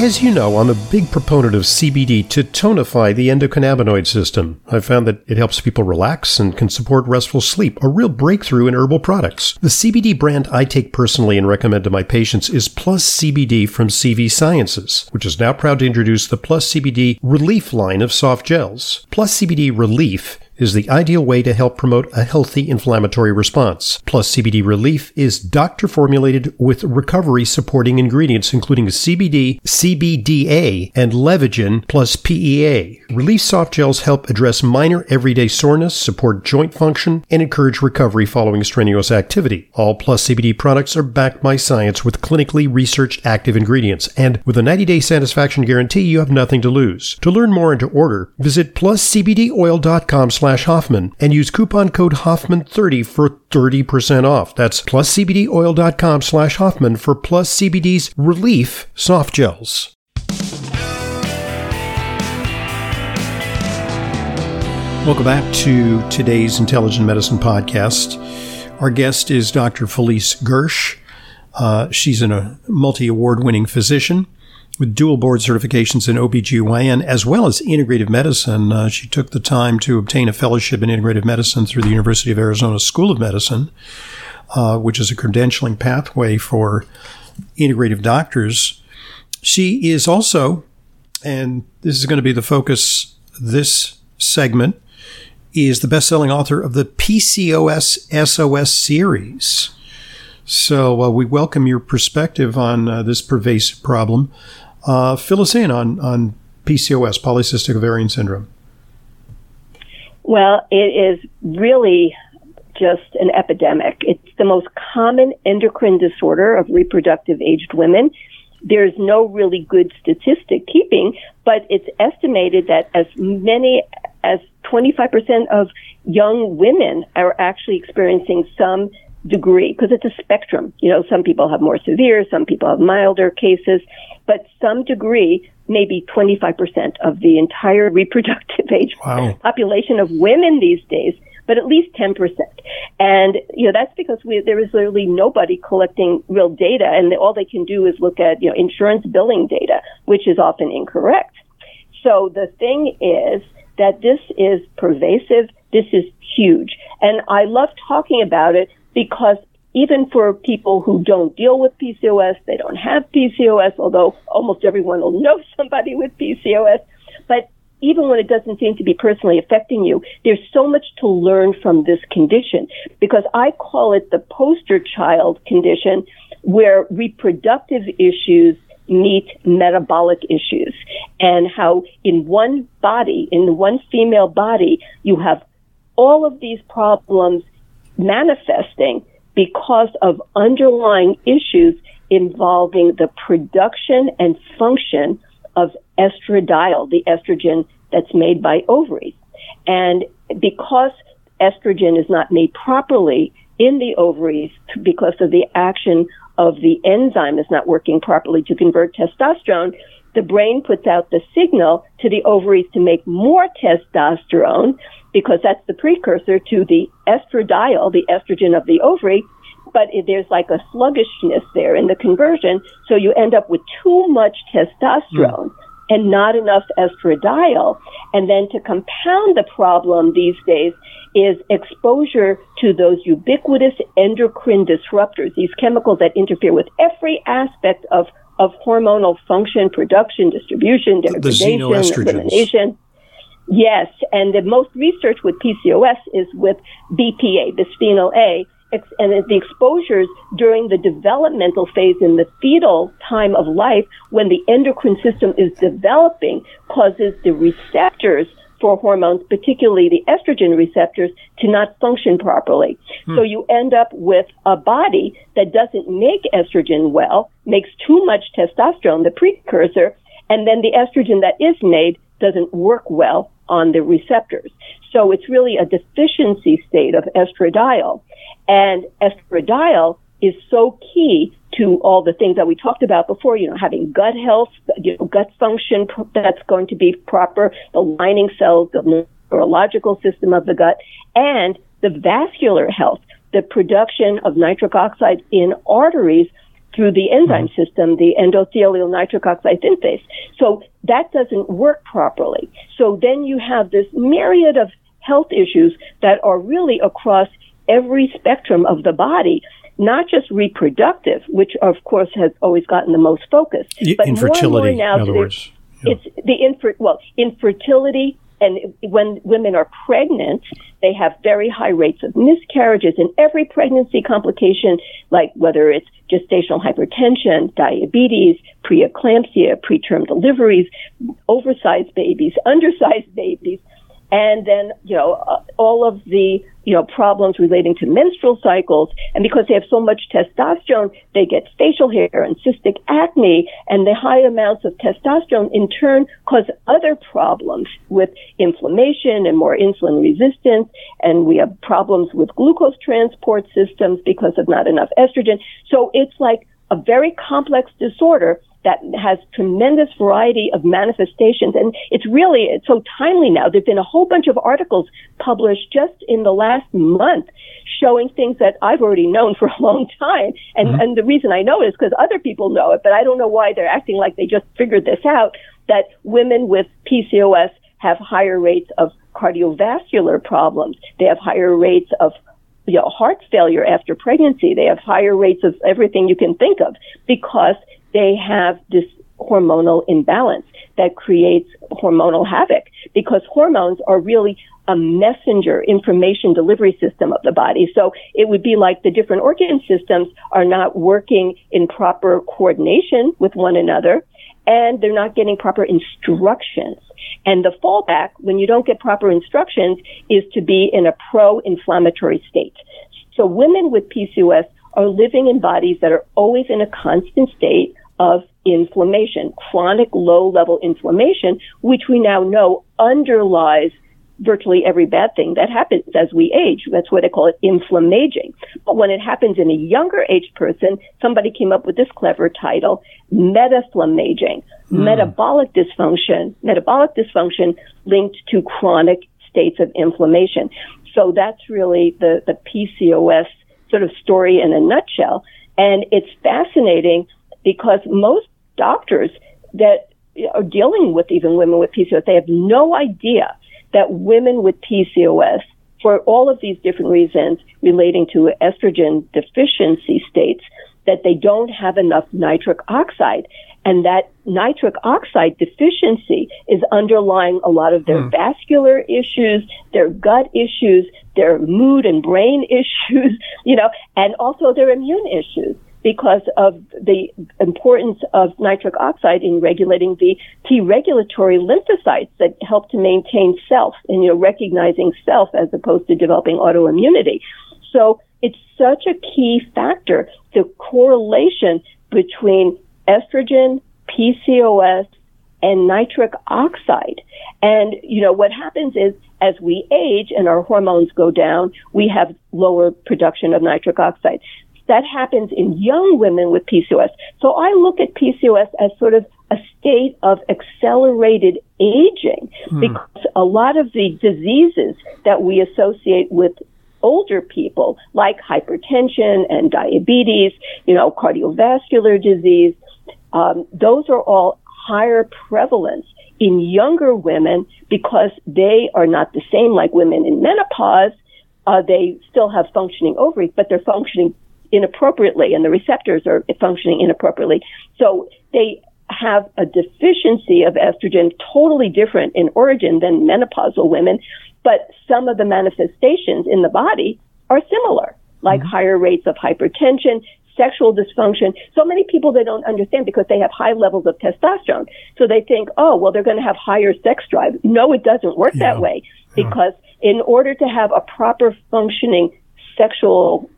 As you know, I'm a big proponent of CBD to tonify the endocannabinoid system. I've found that it helps people relax and can support restful sleep, a real breakthrough in herbal products. The CBD brand I take personally and recommend to my patients is Plus CBD from CV Sciences, which is now proud to introduce the Plus CBD Relief line of soft gels. Plus CBD Relief is the ideal way to help promote a healthy inflammatory response. Plus CBD Relief is doctor formulated with recovery supporting ingredients including CBD, CBDA, and Levagen plus PEA. Relief soft gels help address minor everyday soreness, support joint function, and encourage recovery following strenuous activity. All Plus CBD products are backed by science with clinically researched active ingredients, and with a 90-day satisfaction guarantee, you have nothing to lose. To learn more and to order, visit pluscbdoil.com slash Hoffman and use coupon code Hoffman30 for 30% off. That's pluscbdoil.com slash Hoffman for Plus CBD's Relief Soft Gels. Welcome back to today's Intelligent Medicine Podcast. Our guest is Dr. Felice Gersh. Uh, she's a multi award winning physician with dual board certifications in OBGYN as well as integrative medicine. Uh, she took the time to obtain a fellowship in integrative medicine through the University of Arizona School of Medicine, uh, which is a credentialing pathway for integrative doctors. She is also, and this is going to be the focus this segment, is the best-selling author of the PCOS SOS series. So uh, we welcome your perspective on uh, this pervasive problem. Uh, fill us in on, on PCOS, polycystic ovarian syndrome. Well, it is really just an epidemic. It's the most common endocrine disorder of reproductive aged women. There's no really good statistic keeping, but it's estimated that as many as 25% of young women are actually experiencing some degree because it's a spectrum. You know, some people have more severe, some people have milder cases, but some degree, maybe 25% of the entire reproductive age wow. population of women these days, but at least 10%. And, you know, that's because we, there is literally nobody collecting real data and all they can do is look at, you know, insurance billing data, which is often incorrect. So the thing is that this is pervasive. This is huge. And I love talking about it because even for people who don't deal with PCOS, they don't have PCOS, although almost everyone will know somebody with PCOS. But even when it doesn't seem to be personally affecting you, there's so much to learn from this condition because I call it the poster child condition where reproductive issues meet metabolic issues and how in one body, in one female body, you have all of these problems manifesting because of underlying issues involving the production and function of estradiol, the estrogen that's made by ovaries. And because estrogen is not made properly in the ovaries because of the action of the enzyme is not working properly to convert testosterone, the brain puts out the signal to the ovaries to make more testosterone because that's the precursor to the estradiol, the estrogen of the ovary. But there's like a sluggishness there in the conversion. So you end up with too much testosterone. Mm. And not enough estradiol. And then to compound the problem these days is exposure to those ubiquitous endocrine disruptors, these chemicals that interfere with every aspect of, of hormonal function, production, distribution, degradation, elimination. Yes, and the most research with PCOS is with BPA, bisphenol A, and the exposures during the developmental phase in the fetal time of life when the endocrine system is developing causes the receptors for hormones, particularly the estrogen receptors, to not function properly. Hmm. So you end up with a body that doesn't make estrogen well, makes too much testosterone, the precursor, and then the estrogen that is made doesn't work well on the receptors. So it's really a deficiency state of estradiol. And estradiol is so key to all the things that we talked about before, you know, having gut health, you know, gut function that's going to be proper, the lining cells, the neurological system of the gut, and the vascular health, the production of nitric oxide in arteries through the enzyme mm-hmm. system, the endothelial nitric oxide synthase. So that doesn't work properly. So then you have this myriad of health issues that are really across every spectrum of the body not just reproductive, which of course has always gotten the most focus, but infertility. More and more now, in other words, yeah. it's the infer well infertility, and when women are pregnant, they have very high rates of miscarriages and every pregnancy complication, like whether it's gestational hypertension, diabetes, preeclampsia, preterm deliveries, oversized babies, undersized babies, and then you know uh, all of the you know problems relating to menstrual cycles. And because they have so much testosterone they get facial hair and cystic acne. And the high amounts of testosterone in turn cause other problems with inflammation and more insulin resistance. And we have problems with glucose transport systems because of not enough estrogen. So it's like a very complex disorder that has tremendous variety of manifestations. And it's really, it's so timely now. There've been a whole bunch of articles published just in the last month showing things that I've already known for a long time. And, mm-hmm. and the reason I know it is because other people know it, but I don't know why they're acting like they just figured this out, that women with PCOS have higher rates of cardiovascular problems. They have higher rates of you know, heart failure after pregnancy. They have higher rates of everything you can think of because they have this hormonal imbalance that creates hormonal havoc because hormones are really a messenger information delivery system of the body. So it would be like the different organ systems are not working in proper coordination with one another and they're not getting proper instructions. And the fallback when you don't get proper instructions is to be in a pro-inflammatory state. So women with PCOS are living in bodies that are always in a constant state of inflammation, chronic low level inflammation, which we now know underlies virtually every bad thing that happens as we age. That's why they call it inflammaging. But when it happens in a younger age person, somebody came up with this clever title, metaflammaging, mm. metabolic dysfunction, metabolic dysfunction linked to chronic states of inflammation. So that's really the, the PCOS sort of story in a nutshell. And it's fascinating because most doctors that are dealing with even women with PCOS, they have no idea that women with PCOS, for all of these different reasons relating to estrogen deficiency states, that they don't have enough nitric oxide. And that nitric oxide deficiency is underlying a lot of their mm. vascular issues, their gut issues, their mood and brain issues, you know, and also their immune issues because of the importance of nitric oxide in regulating the T regulatory lymphocytes that help to maintain self and, you know, recognizing self as opposed to developing autoimmunity. So it's such a key factor, the correlation between estrogen, PCOS, and nitric oxide. And, you know, what happens is as we age and our hormones go down, we have lower production of nitric oxide that happens in young women with PCOS. So I look at PCOS as sort of a state of accelerated aging hmm. because a lot of the diseases that we associate with older people, like hypertension and diabetes, you know, cardiovascular disease, um, those are all higher prevalence in younger women because they are not the same like women in menopause. Uh, they still have functioning ovaries, but they're functioning inappropriately and the receptors are functioning inappropriately. So they have a deficiency of estrogen totally different in origin than menopausal women, but some of the manifestations in the body are similar, like mm-hmm. higher rates of hypertension, sexual dysfunction. So many people they don't understand because they have high levels of testosterone. So they think, oh, well, they're going to have higher sex drive. No, it doesn't work yeah. that way because in order to have a proper functioning sexual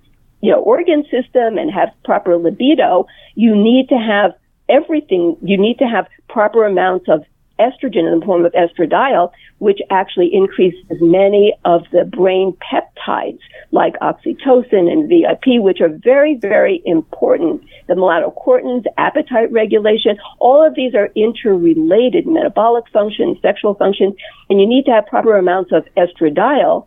you know, organ system and have proper libido, you need to have everything. You need to have proper amounts of estrogen in the form of estradiol, which actually increases many of the brain peptides like oxytocin and VIP, which are very, very important. The melanocortins, appetite regulation, all of these are interrelated metabolic functions, sexual functions, and you need to have proper amounts of estradiol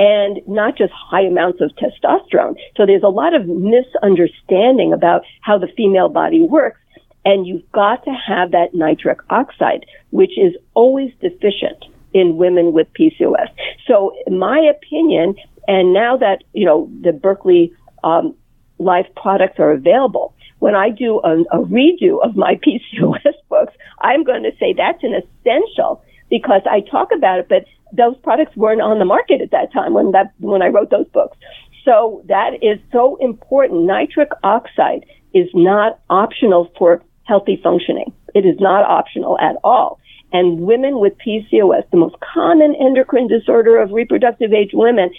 and not just high amounts of testosterone. So there's a lot of misunderstanding about how the female body works. And you've got to have that nitric oxide, which is always deficient in women with PCOS. So my opinion, and now that, you know, the Berkeley um, Life products are available, when I do a, a redo of my PCOS books, I'm going to say that's an essential because I talk about it, but those products weren't on the market at that time when that when I wrote those books. So that is so important. Nitric oxide is not optional for healthy functioning. It is not optional at all. And women with PCOS, the most common endocrine disorder of reproductive age women,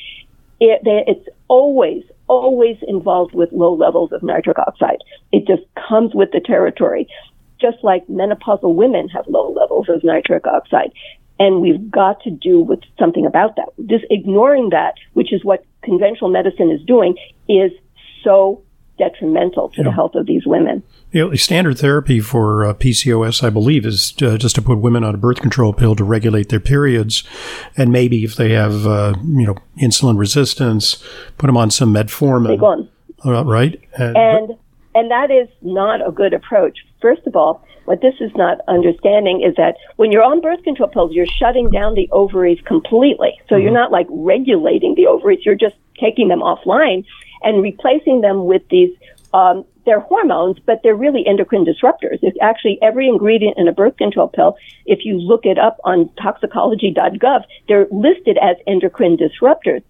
it, it's always, always involved with low levels of nitric oxide. It just comes with the territory. Just like menopausal women have low levels of nitric oxide. And we've got to do with something about that. Just ignoring that, which is what conventional medicine is doing, is so detrimental to yeah. the health of these women. You know, standard therapy for uh, PCOS, I believe, is uh, just to put women on a birth control pill to regulate their periods, and maybe if they have, uh, you know, insulin resistance, put them on some metformin. Uh, right, and and, and that is not a good approach. First of all, what this is not understanding is that when you're on birth control pills, you're shutting down the ovaries completely. So mm-hmm. you're not like regulating the ovaries, you're just taking them offline and replacing them with these um, they're hormones, but they're really endocrine disruptors. It's actually every ingredient in a birth control pill. If you look it up on toxicology.gov, they're listed as endocrine disruptors.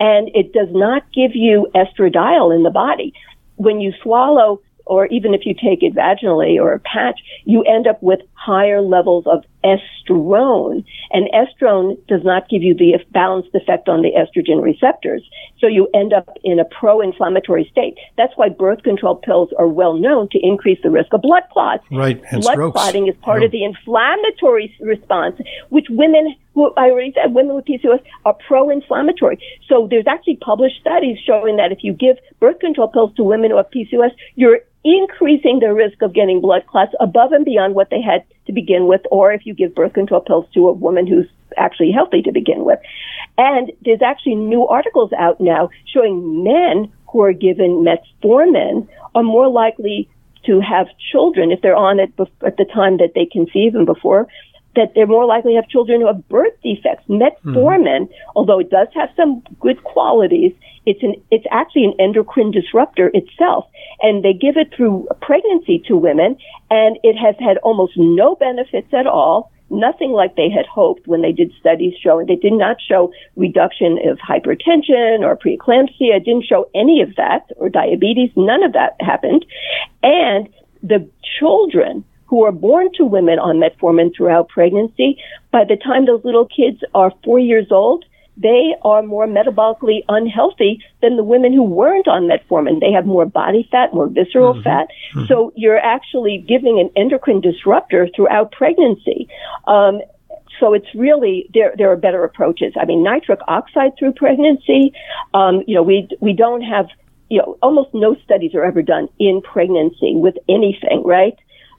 And it does not give you estradiol in the body. When you swallow or even if you take it vaginally or a patch, you end up with higher levels of estrone. And estrone does not give you the balanced effect on the estrogen receptors. So you end up in a pro-inflammatory state. That's why birth control pills are well known to increase the risk of blood clots. Right. And blood strokes. clotting is part yeah. of the inflammatory response, which women who I already said women with PCOS are pro-inflammatory. So there's actually published studies showing that if you give birth control pills to women who have PCOS, you're increasing the risk of getting blood clots above and beyond what they had to begin with, or if you give birth control pills to a woman who's actually healthy to begin with. And there's actually new articles out now showing men who are given metformin are more likely to have children if they're on it at the time that they conceive and before that they're more likely to have children who have birth defects. Metformin, mm-hmm. although it does have some good qualities, it's an it's actually an endocrine disruptor itself, and they give it through pregnancy to women, and it has had almost no benefits at all. Nothing like they had hoped when they did studies showing they did not show reduction of hypertension or preeclampsia, didn't show any of that, or diabetes. None of that happened, and the children who are born to women on metformin throughout pregnancy, by the time those little kids are four years old, they are more metabolically unhealthy than the women who weren't on metformin. They have more body fat, more visceral mm-hmm. fat. Mm-hmm. So you're actually giving an endocrine disruptor throughout pregnancy. Um, so it's really there. There are better approaches. I mean, nitric oxide through pregnancy. Um, you know, we we don't have you know almost no studies are ever done in pregnancy with anything, right?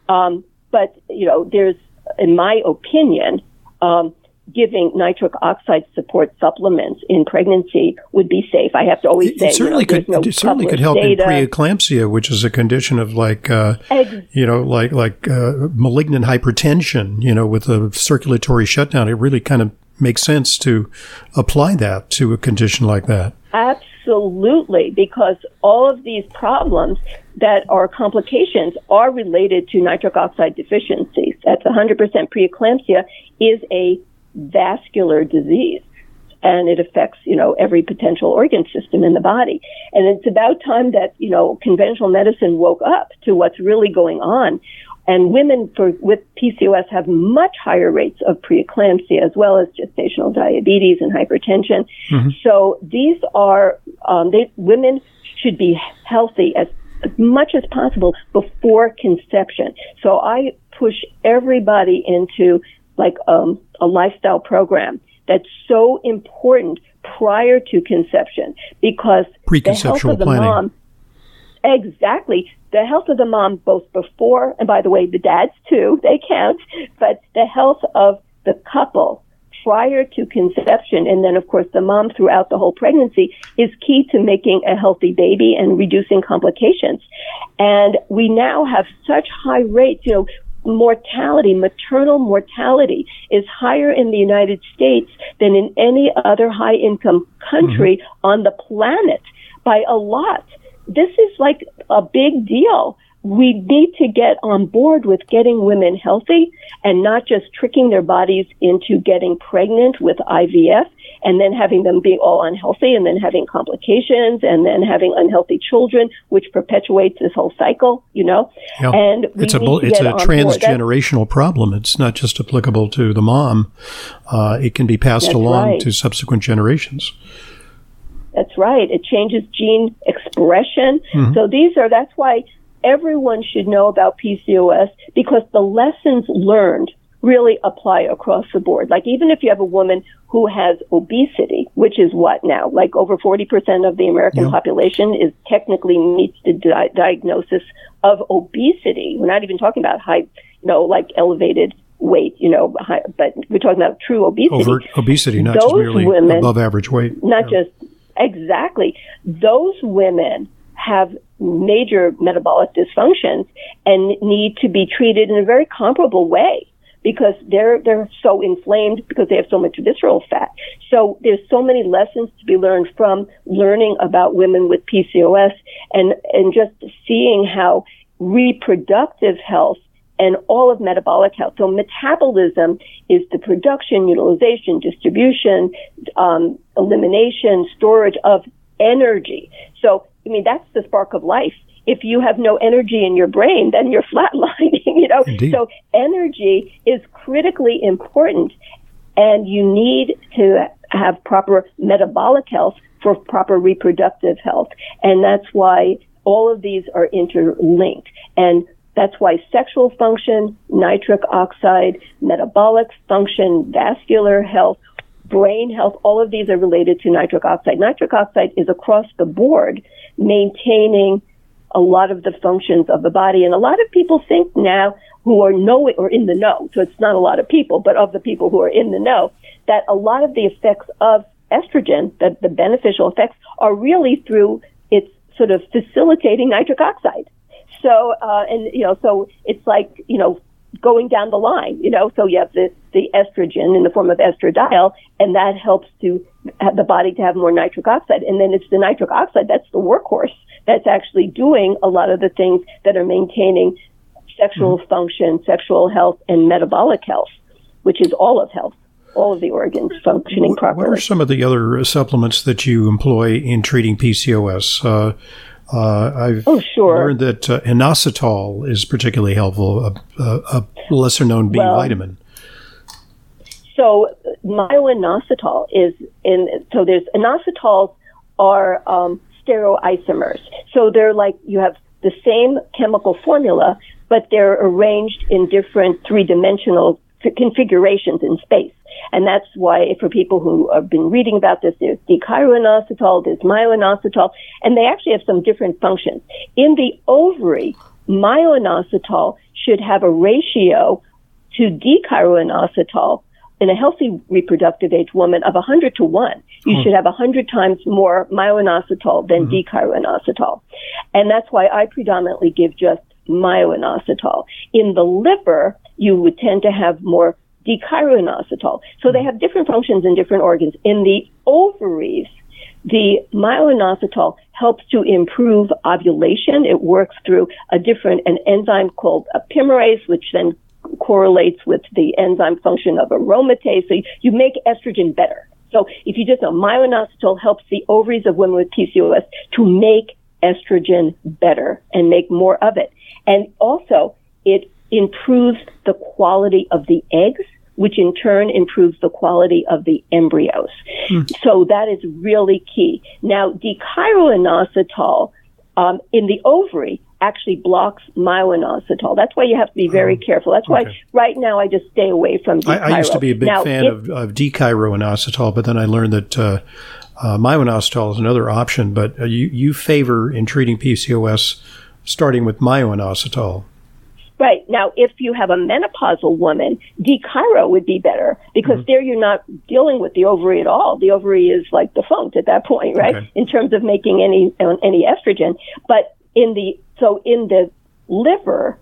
Um, but you know, there's, in my opinion, um, giving nitric oxide support supplements in pregnancy would be safe. I have to always it, say, it certainly you know, could no it certainly could help data. in preeclampsia, which is a condition of like uh, Ex- you know like like uh, malignant hypertension. You know, with a circulatory shutdown, it really kind of makes sense to apply that to a condition like that. Absolutely, because all of these problems that are complications are related to nitric oxide deficiencies. That's 100% preeclampsia is a vascular disease and it affects, you know, every potential organ system in the body. And it's about time that, you know, conventional medicine woke up to what's really going on. And women for, with PCOS have much higher rates of preeclampsia as well as gestational diabetes and hypertension. Mm-hmm. So these are, um, they, women should be healthy as, as much as possible before conception. So I push everybody into like um, a lifestyle program that's so important prior to conception because the health of the planning. mom exactly the health of the mom both before and by the way the dads too they count but the health of the couple prior to conception, and then of course the mom throughout the whole pregnancy, is key to making a healthy baby and reducing complications. And we now have such high rates, you know, mortality, maternal mortality is higher in the United States than in any other high income country mm-hmm. on the planet by a lot. This is like a big deal we need to get on board with getting women healthy and not just tricking their bodies into getting pregnant with IVF and then having them be all unhealthy and then having complications and then having unhealthy children, which perpetuates this whole cycle, you know? Yeah. And it's a, it's a transgenerational problem. It's not just applicable to the mom. Uh, it can be passed along right. to subsequent generations. That's right. It changes gene expression. Mm-hmm. So these are, that's why everyone should know about PCOS because the lessons learned really apply across the board. Like even if you have a woman who has obesity, which is what now? Like over 40% of the American yeah. population is technically meets the di- diagnosis of obesity. We're not even talking about high, you know, like elevated weight, you know, high, but we're talking about true obesity. Overt obesity, not Those just merely women, above average weight. Not yeah. just exactly. Those women have major metabolic dysfunctions and need to be treated in a very comparable way because they're they're so inflamed because they have so much visceral fat. So there's so many lessons to be learned from learning about women with PCOS and and just seeing how reproductive health and all of metabolic health. So metabolism is the production, utilization, distribution, um, elimination, storage of energy. So I mean, that's the spark of life. If you have no energy in your brain, then you're flatlining, you know? Indeed. So energy is critically important and you need to have proper metabolic health for proper reproductive health. And that's why all of these are interlinked. And that's why sexual function, nitric oxide, metabolic function, vascular health, brain health, all of these are related to nitric oxide. Nitric oxide is across the board maintaining a lot of the functions of the body. And a lot of people think now who are knowing or in the know, so it's not a lot of people, but of the people who are in the know, that a lot of the effects of estrogen, that the beneficial effects, are really through its sort of facilitating nitric oxide. So, uh, and, you know, so it's like, you know, going down the line, you know, so you have the, the estrogen in the form of estradiol, and that helps to have the body to have more nitric oxide. And then it's the nitric oxide that's the workhorse that's actually doing a lot of the things that are maintaining sexual mm-hmm. function, sexual health, and metabolic health, which is all of health. All of the organs functioning properly. What are some of the other supplements that you employ in treating PCOS? Uh, uh, I've oh, sure. learned that uh, inositol is particularly helpful, a, a, a lesser known B well, vitamin. So myo-inositol is in. So there's inositols are um, stereoisomers. So they're like you have the same chemical formula, but they're arranged in different three dimensional configurations in space. And that's why for people who have been reading about this, there's D-chiro-inositol, there's myo-inositol, and they actually have some different functions. In the ovary, myo-inositol should have a ratio to D-chiro-inositol in a healthy reproductive age woman of 100 to 1. You hmm. should have 100 times more myo-inositol than mm-hmm. And that's why I predominantly give just myo-inositol. In the liver, you would tend to have more D-chiro-inositol. So they mm-hmm. have different functions in different organs. In the ovaries, the myo-inositol helps to improve ovulation. It works through a different an enzyme called epimerase, which then correlates with the enzyme function of aromatase. So you make estrogen better. So if you just know, myo-inositol helps the ovaries of women with PCOS to make estrogen better and make more of it. And also, it improves the quality of the eggs which in turn improves the quality of the embryos. Mm. So that is really key. Now, D-chiro-inositol um, in the ovary actually blocks myo-inositol. That's why you have to be very oh, careful. That's why right now I just stay away from I, I, used to be a big now, fan if, of, of D-chiro-inositol, but then I learned that uh, uh, myo-inositol is another option. But uh, you, you favor in treating PCOS starting with myo-inositol. Right. Now, if you have a menopausal woman, D-chiro would be better because mm-hmm. there you're not dealing with the ovary at all. The ovary is like defunct at that point, right? Okay. In terms of making any, any estrogen. But in the, so in the liver,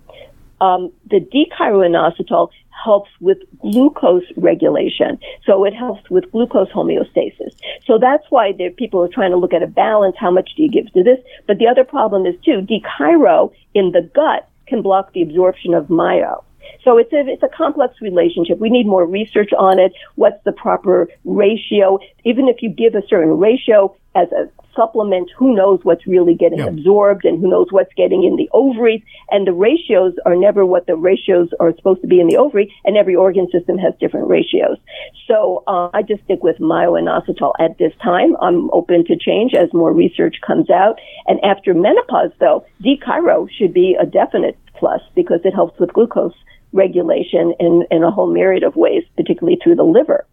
um, the D-chiroinositol helps with glucose regulation. So it helps with glucose homeostasis. So that's why there, people are trying to look at a balance. How much do you give to this? But the other problem is too, D-chiro in the gut can block the absorption of myo. So it's a, it's a complex relationship. We need more research on it. What's the proper ratio? Even if you give a certain ratio as a supplement, who knows what's really getting yeah. absorbed and who knows what's getting in the ovaries. And the ratios are never what the ratios are supposed to be in the ovary, and every organ system has different ratios. So uh, I just stick with myo-inositol at this time. I'm open to change as more research comes out. And after menopause, though, D-chiro should be a definite plus because it helps with glucose regulation in, in a whole myriad of ways, particularly through the liver.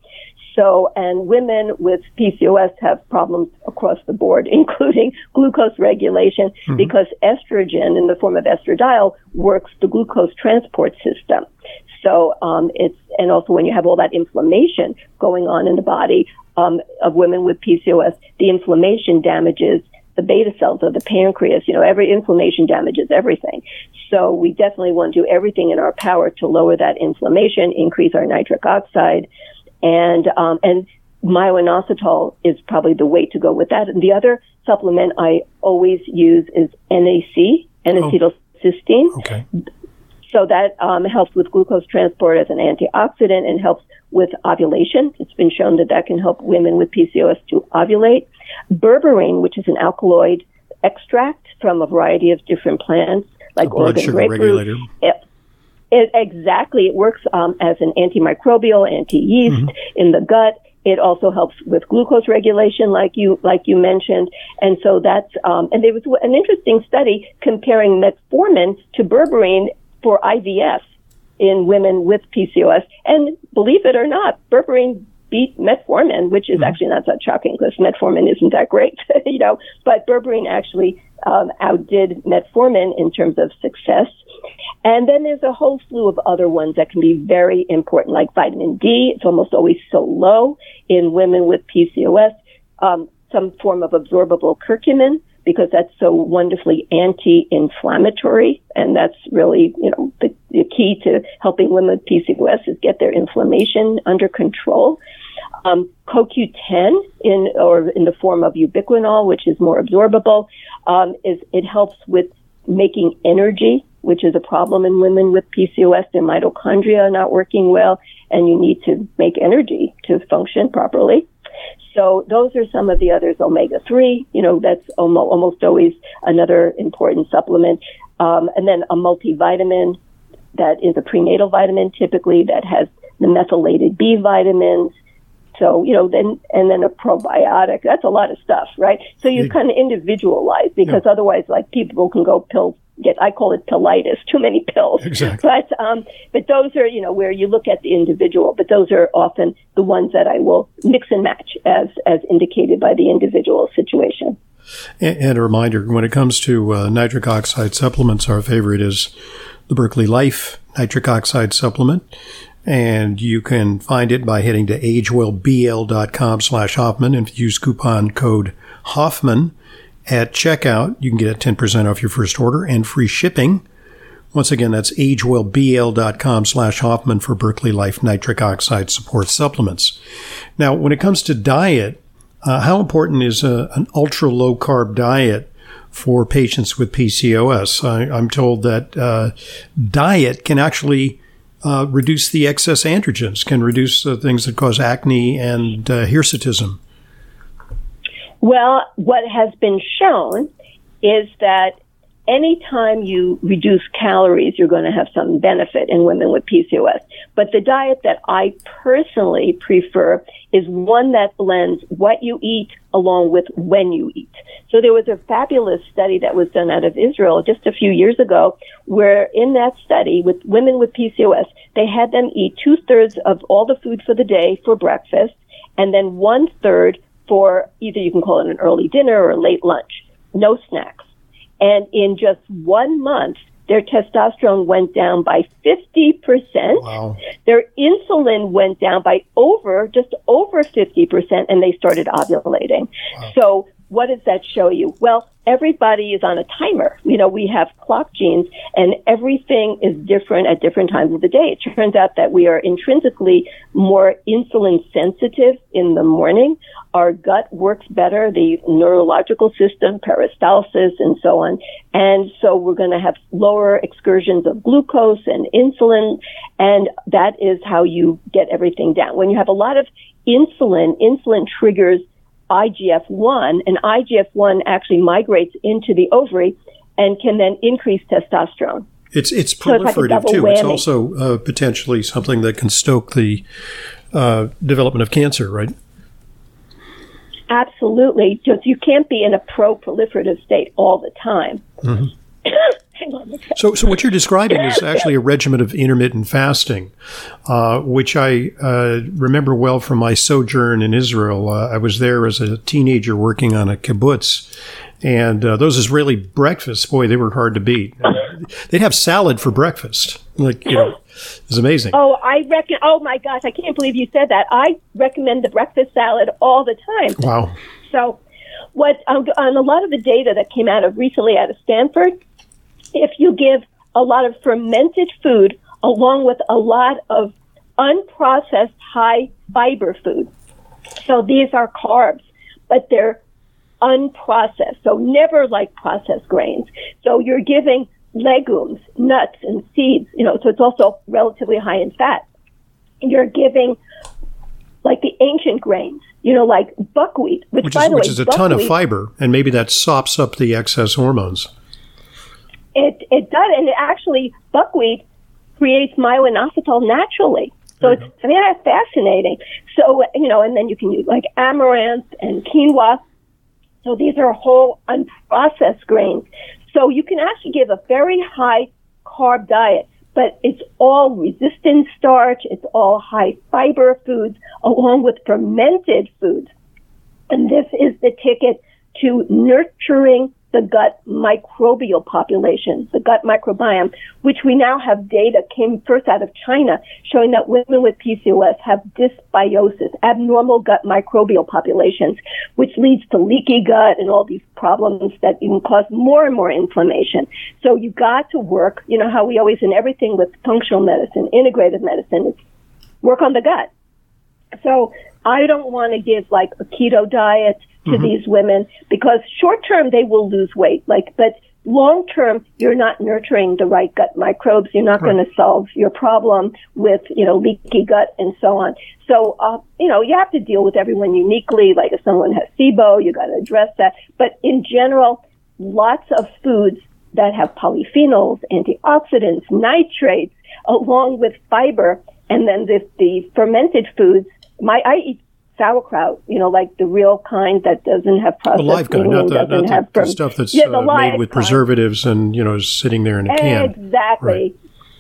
So, and women with PCOS have problems across the board, including glucose regulation, mm-hmm. because estrogen in the form of estradiol works the glucose transport system. So, um, it's, and also when you have all that inflammation going on in the body, um, of women with PCOS, the inflammation damages the beta cells of the pancreas. You know, every inflammation damages everything. So we definitely want to do everything in our power to lower that inflammation, increase our nitric oxide, and um, and myo-inositol is probably the way to go with that. And the other supplement I always use is NAC, N-acetylcysteine. Oh. Okay. So that um, helps with glucose transport as an antioxidant and helps with ovulation. It's been shown that that can help women with PCOS to ovulate. Berberine, which is an alkaloid extract from a variety of different plants, like Oregon grape root. It, it, exactly. It works um, as an antimicrobial, anti-yeast mm-hmm. in the gut. It also helps with glucose regulation, like you like you mentioned, and so that's um, and there was an interesting study comparing metformin to berberine for IVF in women with PCOS, and believe it or not, berberine beat metformin, which is mm-hmm. actually not that shocking because metformin isn't that great, you know. But berberine actually um, outdid metformin in terms of success. And then there's a whole slew of other ones that can be very important, like vitamin D. It's almost always so low in women with PCOS. Um, some form of absorbable curcumin because that's so wonderfully anti-inflammatory, and that's really, you know, the, the key to helping women with PCOS is get their inflammation under control. Um, CoQ10 in or in the form of ubiquinol, which is more absorbable, um, is it helps with making energy, which is a problem in women with PCOS. Their mitochondria are not working well, and you need to make energy to function properly. So those are some of the others. Omega three, you know, that's almost always another important supplement. Um, and then a multivitamin that is a prenatal vitamin, typically that has the methylated B vitamins, so, you know, then, and then a probiotic. That's a lot of stuff, right? So you kind of individualize because yeah. otherwise, like, people can go pills get I call it pillitis, too many pills. Exactly. But um, but those are you know where you look at the individual, but those are often the ones that I will mix and match as as indicated by the individual situation. And, and a reminder: when it comes to uh, nitric oxide supplements, our favorite is the Berkeley Life nitric oxide supplement and you can find it by heading to ageWellBL.com slash Hoffman. And if you use coupon code Hoffman at checkout, you can get a 10% off your first order and free shipping. Once again, that's ageWellBL.com slash Hoffman for Berkeley Life nitric oxide support supplements. Now, when it comes to diet, uh, how important is a, an ultra low carb diet for patients with PCOS? I, am told that uh, diet can actually uh, reduce the excess androgens, can reduce the things that cause acne and uh, hirsutism? Well, what has been shown is that anytime you reduce calories, you're going to have some benefit in women with PCOS. But the diet that I personally prefer is one that blends what you eat along with when you eat. So there was a fabulous study that was done out of Israel just a few years ago where in that study with women with PCOS, they had them eat two thirds of all the food for the day for breakfast and then one third for either you can call it an early dinner or a late lunch. No snacks. And in just one month, their testosterone went down by 50%. Wow. Their insulin went down by over, just over 50%, and they started ovulating. Wow. So what does that show you? Well, everybody is on a timer. You know, we have clock genes and everything is different at different times of the day. It turns out that we are intrinsically more insulin sensitive in the morning. Our gut works better, the neurological system, peristalsis, and so on. And so we're going to have lower excursions of glucose and insulin. And that is how you get everything down. When you have a lot of insulin, insulin triggers IGF 1, and IGF 1 actually migrates into the ovary and can then increase testosterone. It's it's proliferative so it's like too. Whammy. It's also uh, potentially something that can stoke the uh, development of cancer, right? Absolutely. Just you can't be in a pro-proliferative state all the time. Mm-hmm. So, so what you're describing is actually a regimen of intermittent fasting, uh, which I uh, remember well from my sojourn in Israel. Uh, I was there as a teenager working on a kibbutz, and uh, those Israeli breakfasts, boy, they were hard to beat. They'd have salad for breakfast, like you know, it was amazing. Oh, I reckon. Oh my gosh, I can't believe you said that. I recommend the breakfast salad all the time. Wow. So, what um, on a lot of the data that came out of recently out of Stanford if you give a lot of fermented food along with a lot of unprocessed high fiber food. So these are carbs, but they're unprocessed. So never like processed grains. So you're giving legumes, nuts and seeds, you know, so it's also relatively high in fat. You're giving like the ancient grains, you know, like buckwheat, which, which by is, the which way, is a ton of fiber, and maybe that sops up the excess hormones. It it does, and it actually buckwheat creates myo-inositol naturally. So it's I mean that's fascinating. So you know, and then you can use like amaranth and quinoa. So these are whole unprocessed grains. So you can actually give a very high carb diet, but it's all resistant starch. It's all high fiber foods along with fermented foods. And this is the ticket to nurturing the gut microbial population, the gut microbiome, which we now have data came first out of China showing that women with PCOS have dysbiosis, abnormal gut microbial populations, which leads to leaky gut and all these problems that even cause more and more inflammation. So you got to work, you know how we always in everything with functional medicine, integrative medicine, it's work on the gut. So I don't want to give like a keto diet to mm-hmm. these women because short term they will lose weight, like, but long term you're not nurturing the right gut microbes. You're not right. going to solve your problem with, you know, leaky gut and so on. So, uh, you know, you have to deal with everyone uniquely. Like if someone has SIBO, you got to address that. But in general, lots of foods that have polyphenols, antioxidants, nitrates, along with fiber, and then this, the fermented foods. My I eat sauerkraut, you know, like the real kind that doesn't have processed the live kind, not the, not the, the stuff that's yeah, uh, made with kind. preservatives and you know is sitting there in a can. Exactly. Right.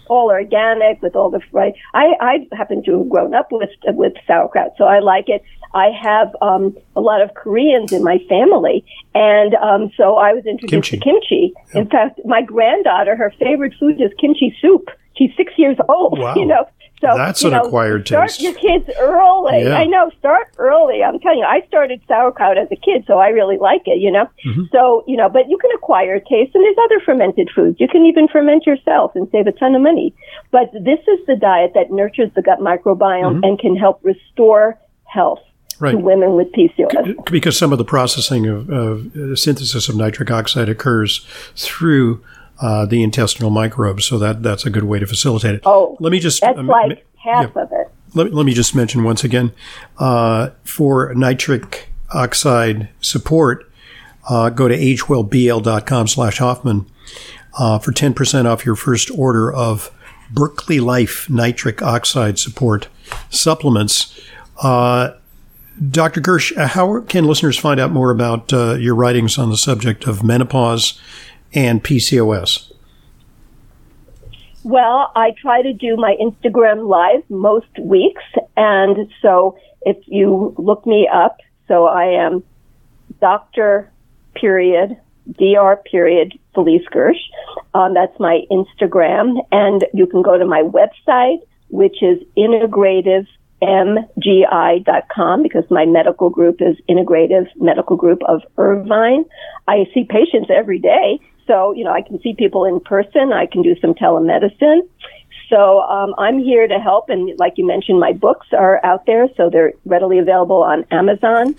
All organic with all the right. I I happen to have grown up with with sauerkraut, so I like it. I have um, a lot of Koreans in my family, and um, so I was introduced kimchi. to kimchi. Yeah. In fact, my granddaughter, her favorite food is kimchi soup. She's six years old. Wow. You know, so that's an know, acquired start taste. Start your kids early. Yeah. I know. Start early. I'm telling you, I started sauerkraut as a kid, so I really like it. You know. Mm-hmm. So you know, but you can acquire taste, and there's other fermented foods. You can even ferment yourself and save a ton of money. But this is the diet that nurtures the gut microbiome mm-hmm. and can help restore health. Right. To women with PCOS. Because some of the processing of, of uh, synthesis of nitric oxide occurs through uh, the intestinal microbes. So that that's a good way to facilitate it. Oh, let me just that's um, like half yeah, of it. Let, let me just mention once again uh, for nitric oxide support. Uh, go to agewellbl.com slash Hoffman uh, for 10% off your first order of Berkeley Life nitric oxide support supplements. Uh, Dr. Gersh, how can listeners find out more about uh, your writings on the subject of menopause and PCOS? Well, I try to do my Instagram live most weeks. And so if you look me up, so I am Dr. Period dr period Felice Gersh. Um, that's my Instagram, and you can go to my website, which is integrativemgi.com because my medical group is Integrative Medical Group of Irvine. I see patients every day, so you know I can see people in person. I can do some telemedicine. So um, I'm here to help, and like you mentioned, my books are out there, so they're readily available on Amazon.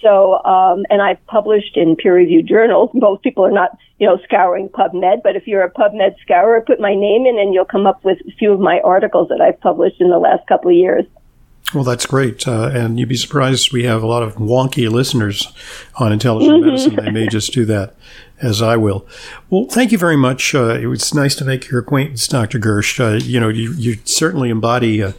So, um, and I've published in peer-reviewed journals. Most people are not, you know, scouring PubMed, but if you're a PubMed scourer, put my name in, and you'll come up with a few of my articles that I've published in the last couple of years. Well, that's great. Uh, and you'd be surprised we have a lot of wonky listeners on intelligent mm-hmm. medicine. They may just do that as I will. Well, thank you very much. Uh, it was nice to make your acquaintance, Dr. Gersh. Uh, you know, you, you certainly embody a,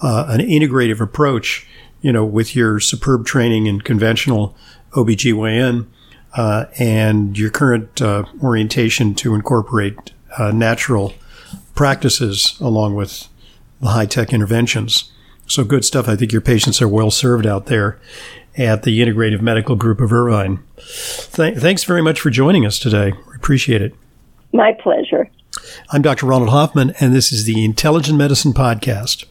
uh, an integrative approach, you know, with your superb training in conventional OBGYN uh, and your current uh, orientation to incorporate natural practices along with the high tech interventions. So good stuff. I think your patients are well served out there at the Integrative Medical Group of Irvine. Th- thanks very much for joining us today. We appreciate it. My pleasure. I'm Dr. Ronald Hoffman, and this is the Intelligent Medicine Podcast.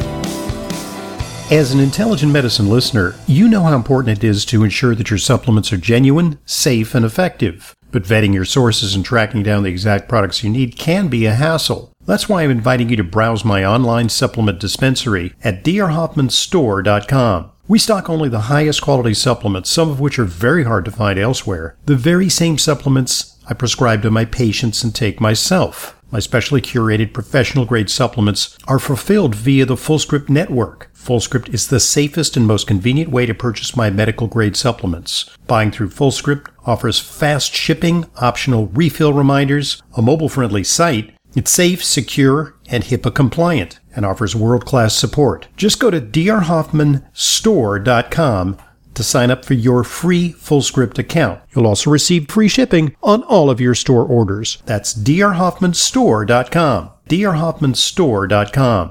As an intelligent medicine listener, you know how important it is to ensure that your supplements are genuine, safe, and effective. But vetting your sources and tracking down the exact products you need can be a hassle. That's why I'm inviting you to browse my online supplement dispensary at drhoffmanstore.com. We stock only the highest quality supplements, some of which are very hard to find elsewhere. The very same supplements I prescribe to my patients and take myself. My specially curated professional grade supplements are fulfilled via the FullScript network. FullScript is the safest and most convenient way to purchase my medical grade supplements. Buying through FullScript offers fast shipping, optional refill reminders, a mobile friendly site, it's safe, secure, and HIPAA compliant and offers world class support. Just go to drhoffmanstore.com to sign up for your free FullScript account. You'll also receive free shipping on all of your store orders. That's drhoffmanstore.com. drhoffmanstore.com.